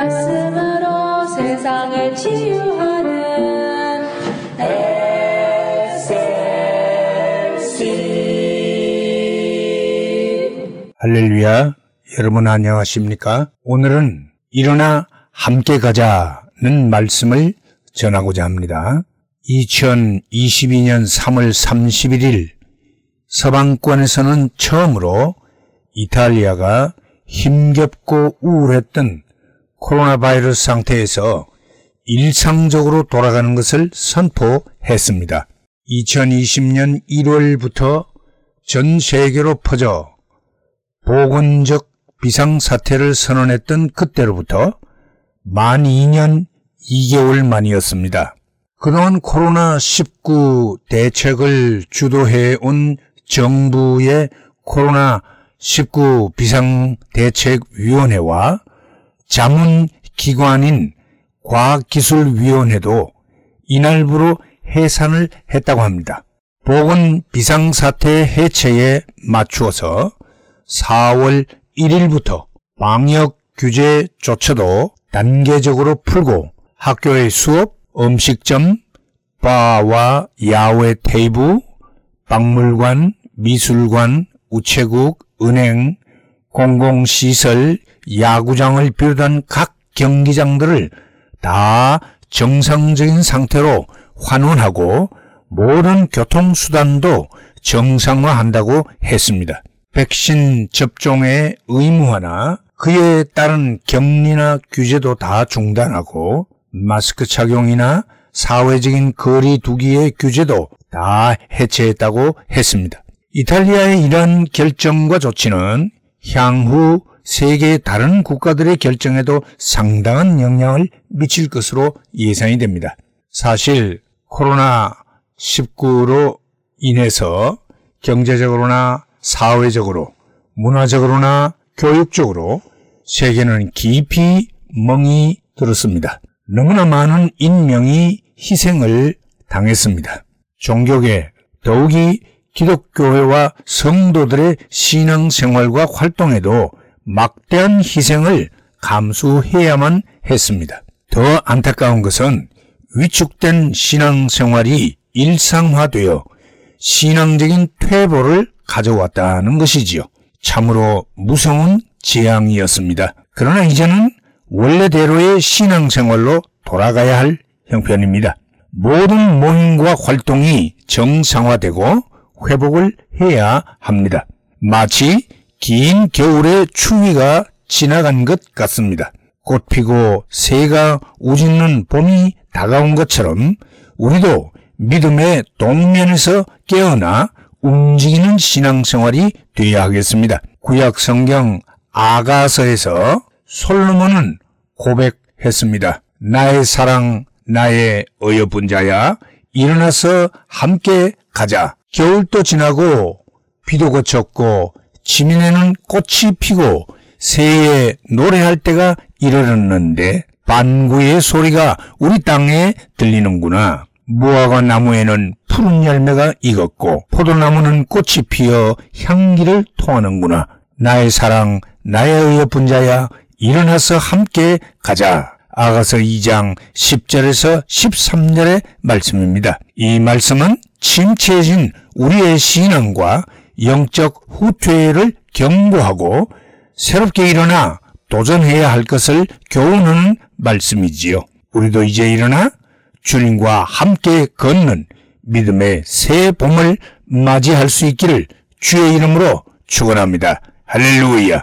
말씀으로 세상을 치유하는 SLC 할렐루야. 여러분 안녕하십니까? 오늘은 일어나 함께 가자는 말씀을 전하고자 합니다. 2022년 3월 31일 서방권에서는 처음으로 이탈리아가 힘겹고 우울했던 코로나 바이러스 상태에서 일상적으로 돌아가는 것을 선포했습니다. 2020년 1월부터 전 세계로 퍼져 보건적 비상사태를 선언했던 그때로부터 만 2년 2개월 만이었습니다. 그동안 코로나19 대책을 주도해온 정부의 코로나19 비상대책위원회와 자문기관인 과학기술위원회도 이날부로 해산을 했다고 합니다. 보건 비상사태 해체에 맞추어서 4월 1일부터 방역 규제조차도 단계적으로 풀고 학교의 수업, 음식점, 바와 야외 테이블, 박물관, 미술관, 우체국, 은행, 공공시설, 야구장을 비롯한 각 경기장들을 다 정상적인 상태로 환원하고 모든 교통수단도 정상화한다고 했습니다. 백신 접종의 의무화나 그에 따른 격리나 규제도 다 중단하고 마스크 착용이나 사회적인 거리 두기의 규제도 다 해체했다고 했습니다. 이탈리아의 이러한 결정과 조치는 향후 세계의 다른 국가들의 결정에도 상당한 영향을 미칠 것으로 예상이 됩니다. 사실 코로나19로 인해서 경제적으로나 사회적으로, 문화적으로나 교육적으로 세계는 깊이 멍이 들었습니다. 너무나 많은 인명이 희생을 당했습니다. 종교계, 더욱이 기독교회와 성도들의 신앙생활과 활동에도 막대한 희생을 감수해야만 했습니다. 더 안타까운 것은 위축된 신앙생활이 일상화되어 신앙적인 퇴보를 가져왔다는 것이지요. 참으로 무서운 재앙이었습니다. 그러나 이제는 원래대로의 신앙생활로 돌아가야 할 형편입니다. 모든 모임과 활동이 정상화되고 회복을 해야 합니다. 마치 긴 겨울의 추위가 지나간 것 같습니다. 꽃 피고 새가 우짖는 봄이 다가온 것처럼 우리도 믿음의 동면에서 깨어나 움직이는 신앙생활이 되어야 하겠습니다. 구약 성경 아가서에서 솔로몬은 고백했습니다. 나의 사랑, 나의 어여쁜 자야, 일어나서 함께 가자. 겨울도 지나고 비도 그쳤고 지민에는 꽃이 피고 새해 노래할 때가 이르렀는데 반구의 소리가 우리 땅에 들리는구나. 무화과 나무에는 푸른 열매가 익었고 포도나무는 꽃이 피어 향기를 통하는구나. 나의 사랑, 나의 어여쁜 자야, 일어나서 함께 가자. 아가서 2장 10절에서 13절의 말씀입니다. 이 말씀은 침체해진 우리의 신앙과 영적 후퇴를 경고하고 새롭게 일어나 도전해야 할 것을 교훈하는 말씀이지요. 우리도 이제 일어나 주님과 함께 걷는 믿음의 새 봄을 맞이할 수 있기를 주의 이름으로 축원합니다. 할렐루야.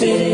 sin.